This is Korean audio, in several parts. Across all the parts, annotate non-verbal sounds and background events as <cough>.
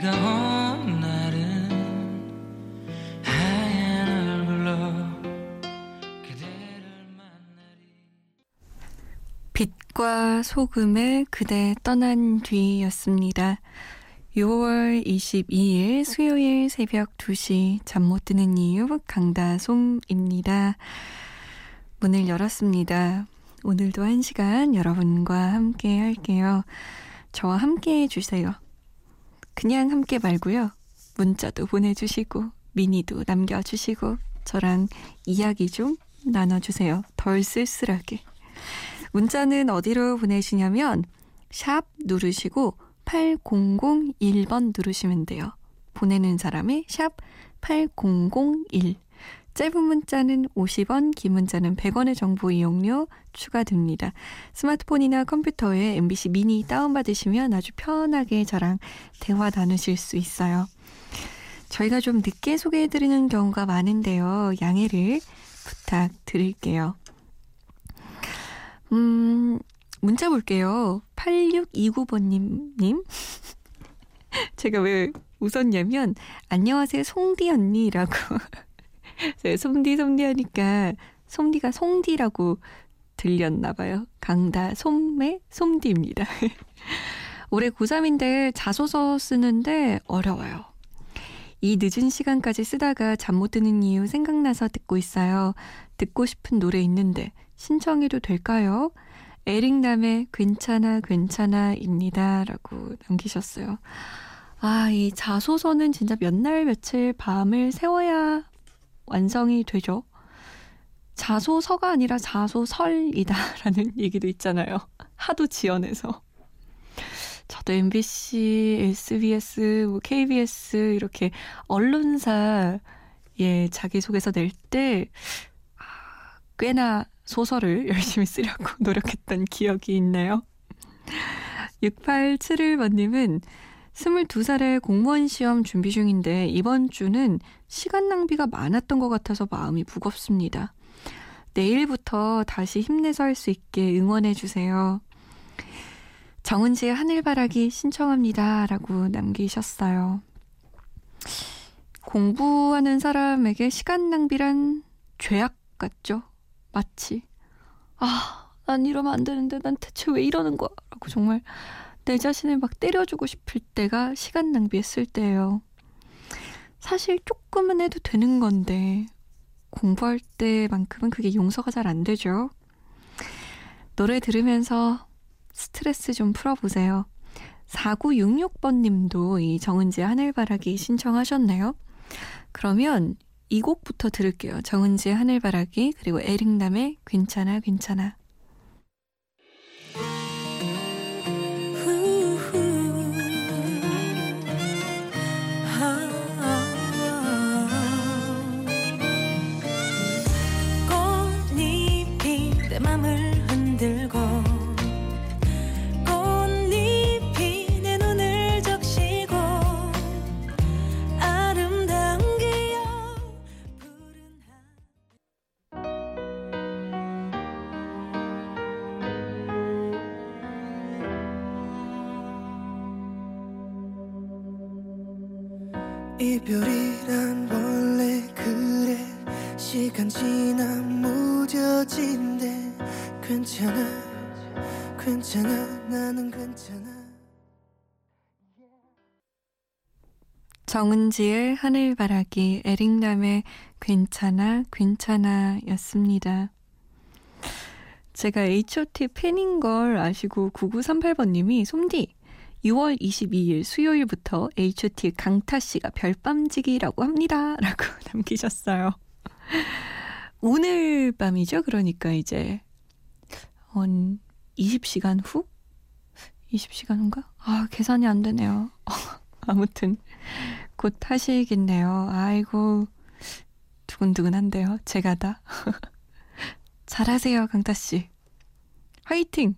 비가 온 날은 하얀 얼굴로 그대를 만나리 빛과 소금의 그대 떠난 뒤였습니다. 6월 22일 수요일 새벽 2시 잠 못 드는 이유 강다솜입니다. 문을 열었습니다. 오늘도 한 시간 여러분과 함께 할게요. 저와 함께 해주세요. 그냥 함께 말고요. 문자도 보내주시고 미니도 남겨주시고 저랑 이야기 좀 나눠주세요. 덜 쓸쓸하게. 문자는 어디로 보내시냐면 샵 누르시고 8001번 누르시면 돼요. 보내는 사람의 샵 8001. 짧은 문자는 50원, 긴 문자는 100원의 정보 이용료 추가됩니다. 스마트폰이나 컴퓨터에 MBC 미니 다운받으시면 아주 편하게 저랑 대화 나누실 수 있어요. 저희가 좀 늦게 소개해드리는 경우가 많은데요. 양해를 부탁드릴게요. 음, 문자 볼게요. 8629번님, 님. <laughs> 제가 왜 웃었냐면, 안녕하세요, 송디 언니라고. 제가 송디, 송디 하니까, 송디가 송디라고 들렸나 봐요. 강다, 솜의 솜디입니다. <laughs> 올해 고3인데 자소서 쓰는데 어려워요. 이 늦은 시간까지 쓰다가 잠 못 드는 이유 생각나서 듣고 있어요. 듣고 싶은 노래 있는데 신청해도 될까요? 에릭남의 괜찮아 괜찮아입니다. 라고 남기셨어요. 아, 이 자소서는 진짜 몇 날 며칠 밤을 새워야 완성이 되죠. 자소서가 아니라 자소설이다라는 <laughs> 얘기도 있잖아요. 하도 지어내서. 저도 MBC, SBS, 뭐 KBS 이렇게 언론사에 자기소개서 낼때 아, 꽤나 소설을 <laughs> 열심히 쓰려고 노력했던 기억이 있네요. 6871번님은 22살에 공무원 시험 준비 중인데 이번 주는 시간 낭비가 많았던 것 같아서 마음이 무겁습니다. 내일부터 다시 힘내서 할 수 있게 응원해 주세요. 정은지의 하늘바라기 신청합니다. 라고 남기셨어요. 공부하는 사람에게 시간 낭비란 죄악 같죠? 마치. 아, 난 이러면 안 되는데 난 대체 왜 이러는 거야? 라고 정말 내 자신을 막 때려주고 싶을 때가 시간 낭비했을 때예요. 사실 조금은 해도 되는 건데 공부할 때만큼은 그게 용서가 잘 안 되죠. 노래 들으면서 스트레스 좀 풀어보세요. 4966번 님도 이 정은지의 하늘바라기 신청하셨네요. 그러면 이 곡부터 들을게요. 정은지의 하늘바라기 그리고 에릭남의 괜찮아 괜찮아. 이별이란 원래 그래. 시간 지나 무뎌진대. 괜찮아 괜찮아 나는 괜찮아. 정은지의 하늘바라기, 에릭남의 괜찮아, 괜찮아 였습니다. 제가 H.O.T 팬인 걸 아시고 9938번님이 솜디 6월 22일 수요일부터 H.O.T 강타 씨가 별밤지기라고 합니다. <laughs> 라고 남기셨어요. 오늘 밤이죠. 그러니까 이제 한 20시간 후? 20시간인가? 아, 계산이 안 되네요. <laughs> 아무튼, 곧 하시겠네요. 아이고, 두근두근한데요. 제가 다. <laughs> 잘하세요, 강타 씨. 화이팅!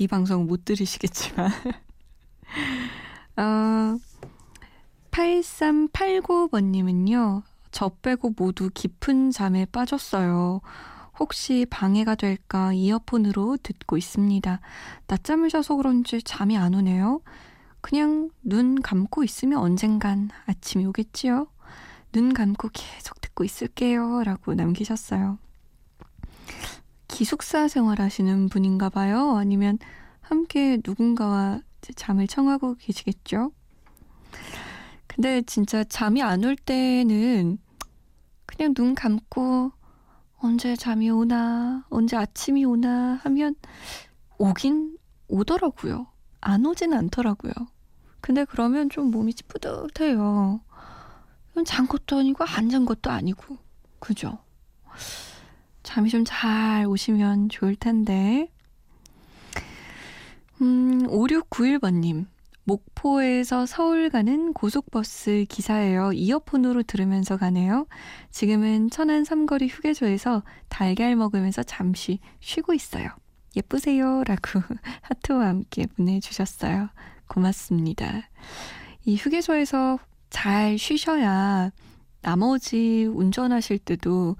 이 방송 못 들으시겠지만. <laughs> 어, 8389번님은요, 저 빼고 모두 깊은 잠에 빠졌어요. 혹시 방해가 될까 이어폰으로 듣고 있습니다. 낮잠을 자서 그런지 잠이 안 오네요. 그냥 눈 감고 있으면 언젠간 아침이 오겠지요. 눈 감고 계속 듣고 있을게요. 라고 남기셨어요. 기숙사 생활하시는 분인가 봐요. 아니면 함께 누군가와 잠을 청하고 계시겠죠? 근데 진짜 잠이 안 올 때는 그냥 눈 감고 언제 잠이 오나, 언제 아침이 오나 하면 오긴 오더라고요. 안 오진 않더라고요. 근데 그러면 좀 몸이 찌뿌듯해요. 잔 것도 아니고 안 잔 것도 아니고. 그죠? 잠이 좀 잘 오시면 좋을 텐데. 음, 5691번님. 목포에서 서울 가는 고속버스 기사예요. 이어폰으로 들으면서 가네요. 지금은 천안 삼거리 휴게소에서 달걀 먹으면서 잠시 쉬고 있어요. 예쁘세요. 라고 <laughs> 하트와 함께 보내주셨어요. 고맙습니다. 이 휴게소에서 잘 쉬셔야 나머지 운전하실 때도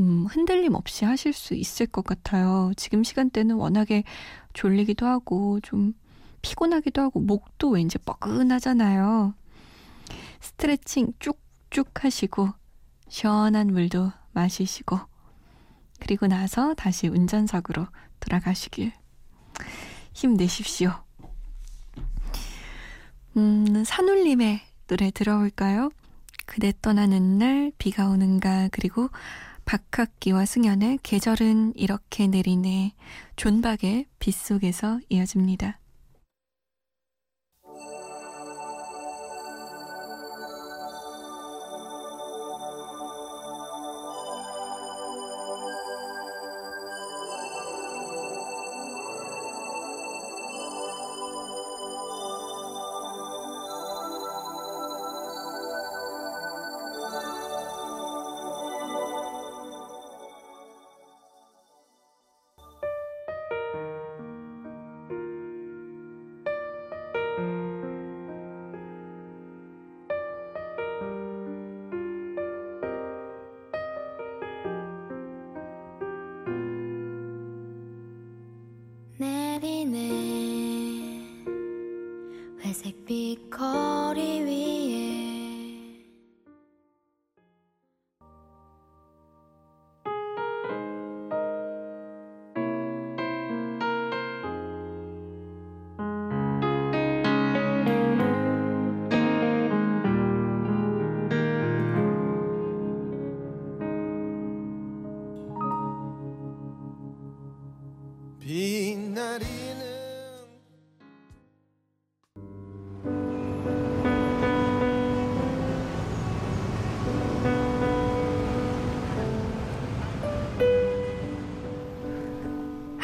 음, 흔들림 없이 하실 수 있을 것 같아요. 지금 시간대는 워낙에 졸리기도 하고 좀 피곤하기도 하고 목도 왠지 뻐근하잖아요. 스트레칭 쭉쭉 하시고 시원한 물도 마시시고 그리고 나서 다시 운전석으로 돌아가시길 힘내십시오. 음, 산울림의 노래 들어볼까요? 그대 떠나는 날 비가 오는가 그리고 박학기와 승연의 계절은 이렇게 내리네 존박의 빗속에서 이어집니다.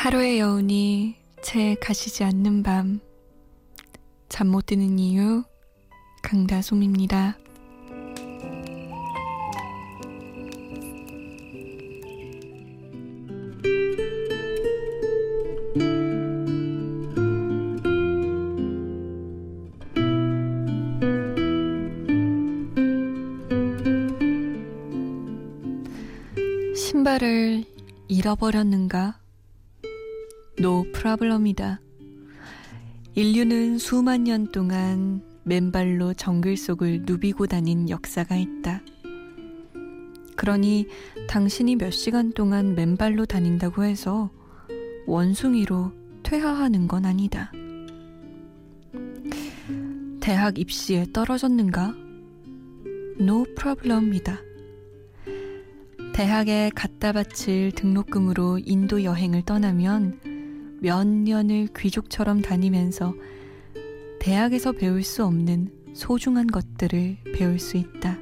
하루의 여운이 채 가시지 않는 밤. 잠 못 드는 이유, 강다솜입니다. 신발을 잃어버렸는가? 노 프라블럼이다. 인류는 수만 년 동안 맨발로 정글 속을 누비고 다닌 역사가 있다. 그러니 당신이 몇 시간 동안 맨발로 다닌다고 해서 원숭이로 퇴화하는 건 아니다. 대학 입시에 떨어졌는가? no problem이다. 대학에 갖다 바칠 등록금으로 인도 여행을 떠나면 몇 년을 귀족처럼 다니면서 대학에서 배울 수 없는 소중한 것들을 배울 수 있다.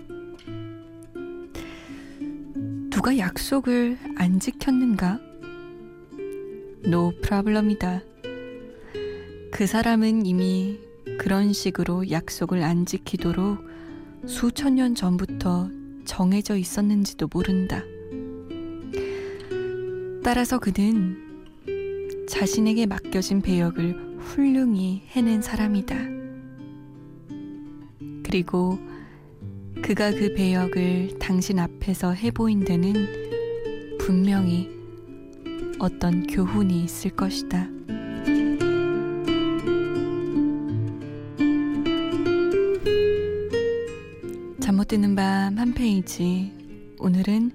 누가 약속을 안 지켰는가? no problem이다. 그 사람은 이미 그런 식으로 약속을 안 지키도록 수천 년 전부터 정해져 있었는지도 모른다. 따라서 그는 자신에게 맡겨진 배역을 훌륭히 해낸 사람이다. 그리고 그가 그 배역을 당신 앞에서 해보인 데는 분명히 어떤 교훈이 있을 것이다. 잠못 드는 밤 한 페이지. 오늘은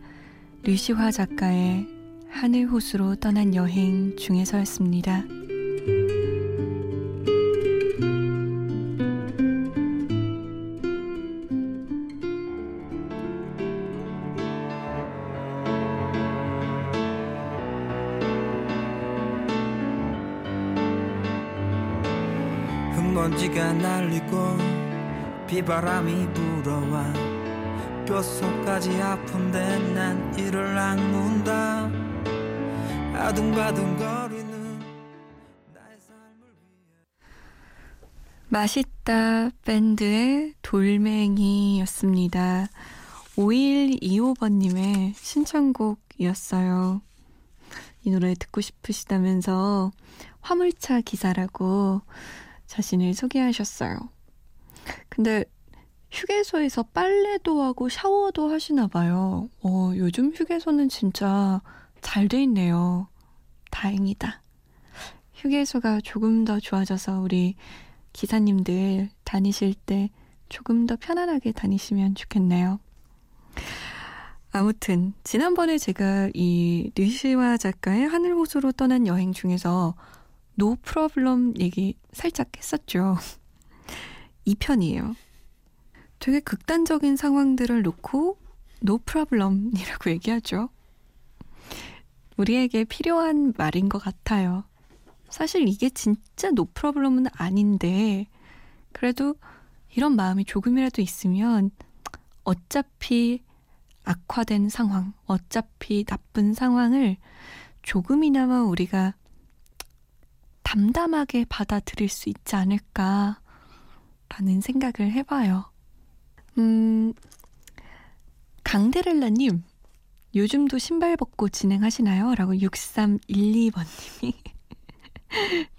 류시화 작가의 하늘 호수로 떠난 여행 중에서였습니다. 흙먼지가 날리고 비바람이 불어와 뼛속까지 아픈데 난 이를 악문다 맛있다 밴드의 돌멩이였습니다. 5125번님의 신청곡이었어요. 이 노래 듣고 싶으시다면서 화물차 기사라고 자신을 소개하셨어요. 근데 휴게소에서 빨래도 하고 샤워도 하시나 봐요. 어, 요즘 휴게소는 진짜 잘 돼 있네요. 다행이다. 휴게소가 조금 더 좋아져서 우리 기사님들 다니실 때 조금 더 편안하게 다니시면 좋겠네요. 아무튼 지난번에 제가 이 류시화 작가의 하늘호수로 떠난 여행 중에서 no problem 얘기 살짝 했었죠. 2편이에요. 되게 극단적인 상황들을 놓고 no problem이라고 얘기하죠. 우리에게 필요한 말인 것 같아요. 사실 이게 진짜 no problem은 아닌데 그래도 이런 마음이 조금이라도 있으면 어차피 악화된 상황, 어차피 나쁜 상황을 조금이나마 우리가 담담하게 받아들일 수 있지 않을까라는 생각을 해봐요. 음, 강데렐라님, 요즘도 신발 벗고 진행하시나요? 라고 6312번님이. <laughs>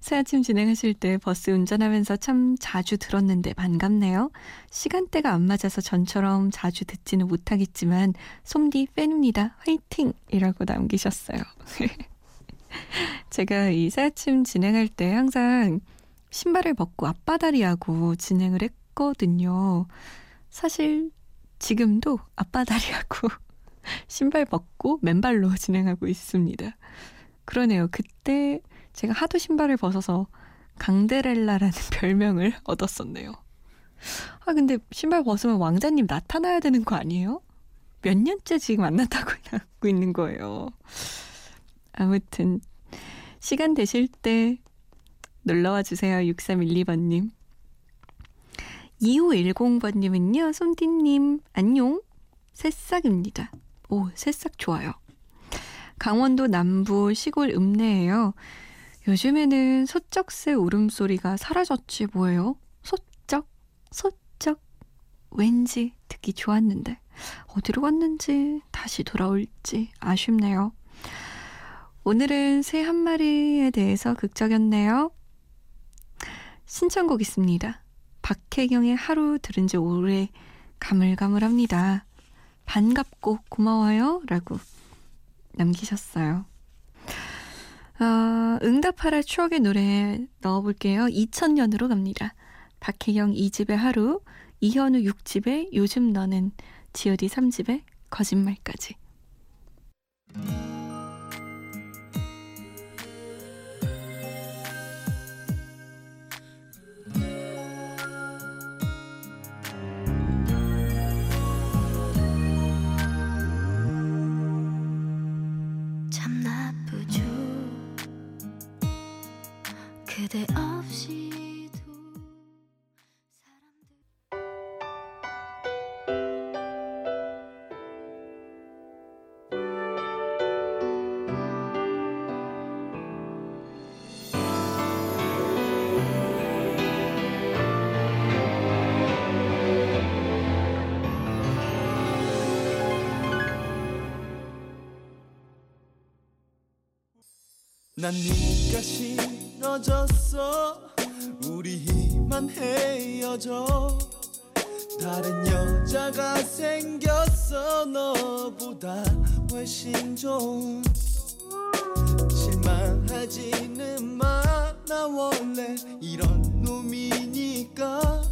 새 아침 진행하실 때 버스 운전하면서 참 자주 들었는데 반갑네요. 시간대가 안 맞아서 전처럼 자주 듣지는 못하겠지만 솜디 팬입니다. 화이팅! 이라고 남기셨어요. <laughs> 제가 이 새 아침 진행할 때 항상 신발을 벗고 앞바다리하고 진행을 했거든요. 사실 지금도 앞바다리하고 신발 벗고 맨발로 <laughs> 진행하고 있습니다. 그러네요. 그때 제가 하도 신발을 벗어서 강데렐라라는 <laughs> 별명을 얻었었네요. 아, 근데 신발 벗으면 왕자님 나타나야 되는 거 아니에요? 몇 년째 지금 안 나타나고 <laughs> 있는 거예요. 아무튼, 시간 되실 때 놀러와 주세요. 6312번님. 2510번님은요, 손디님, 안녕. 새싹입니다. 오, 새싹 좋아요. 강원도 남부 시골 읍내예요. 요즘에는 소쩍새 울음소리가 사라졌지 뭐예요? 소쩍, 소쩍. 왠지 듣기 좋았는데 어디로 갔는지 다시 돌아올지 아쉽네요. 오늘은 새 한 마리에 대해서 극적이었네요. 신청곡 있습니다. 박혜경의 하루 들은 지 오래 가물가물합니다. 반갑고 고마워요. 라고 남기셨어요. 어, 응답하라 추억의 노래 넣어볼게요. 2000년으로 갑니다. 박혜경 2집의 하루, 이현우 6집의 요즘 너는, 지오디 3집의 거짓말까지. 참 나쁘죠. 그대 없이 난 네가 싫어졌어. 우리만 헤어져. 다른 여자가 생겼어. 너보다 훨씬 좋은. 실망하지는 마. 나 원래 이런 놈이니까.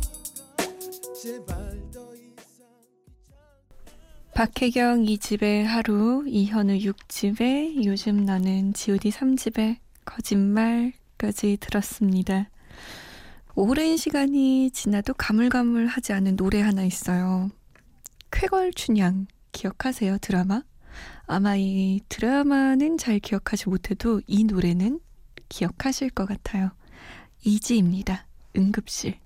제발 박혜경 2집의 하루, 이현우 6집의 요즘 나는 GOD 3집의 거짓말까지 들었습니다. 오랜 시간이 지나도 가물가물하지 않은 노래 하나 있어요. 쾌걸춘향 기억하세요 드라마? 아마 이 드라마는 잘 기억하지 못해도 이 노래는 기억하실 것 같아요. 이지입니다. 응급실.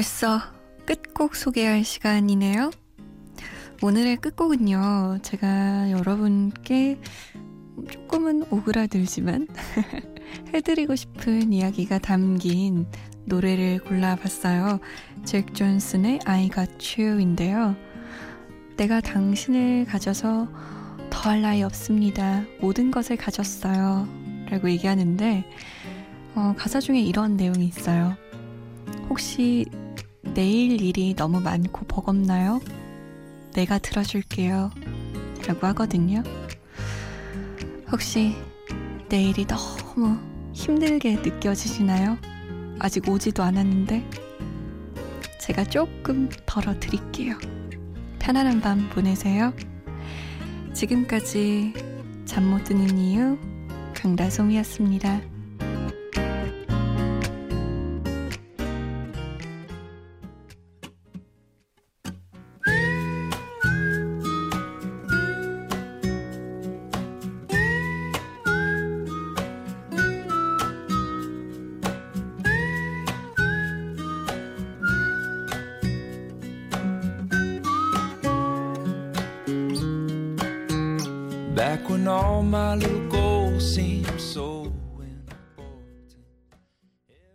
벌써 끝곡 소개할 시간이네요. 오늘의 끝곡은요, 제가 여러분께 조금은 오그라들지만 <laughs> 해드리고 싶은 이야기가 담긴 노래를 골라봤어요. 잭 존슨의 I Got You인데요. 내가 당신을 가져서 더할 나위 없습니다. 모든 것을 가졌어요. 라고 얘기하는데, 어, 가사 중에 이런 내용이 있어요. 혹시 내일 일이 너무 많고 버겁나요? 내가 들어줄게요. 라고 하거든요. 혹시 내일이 너무 힘들게 느껴지시나요? 아직 오지도 않았는데 제가 조금 덜어드릴게요. 편안한 밤 보내세요. 지금까지 잠 못 드는 이유 강다솜이었습니다.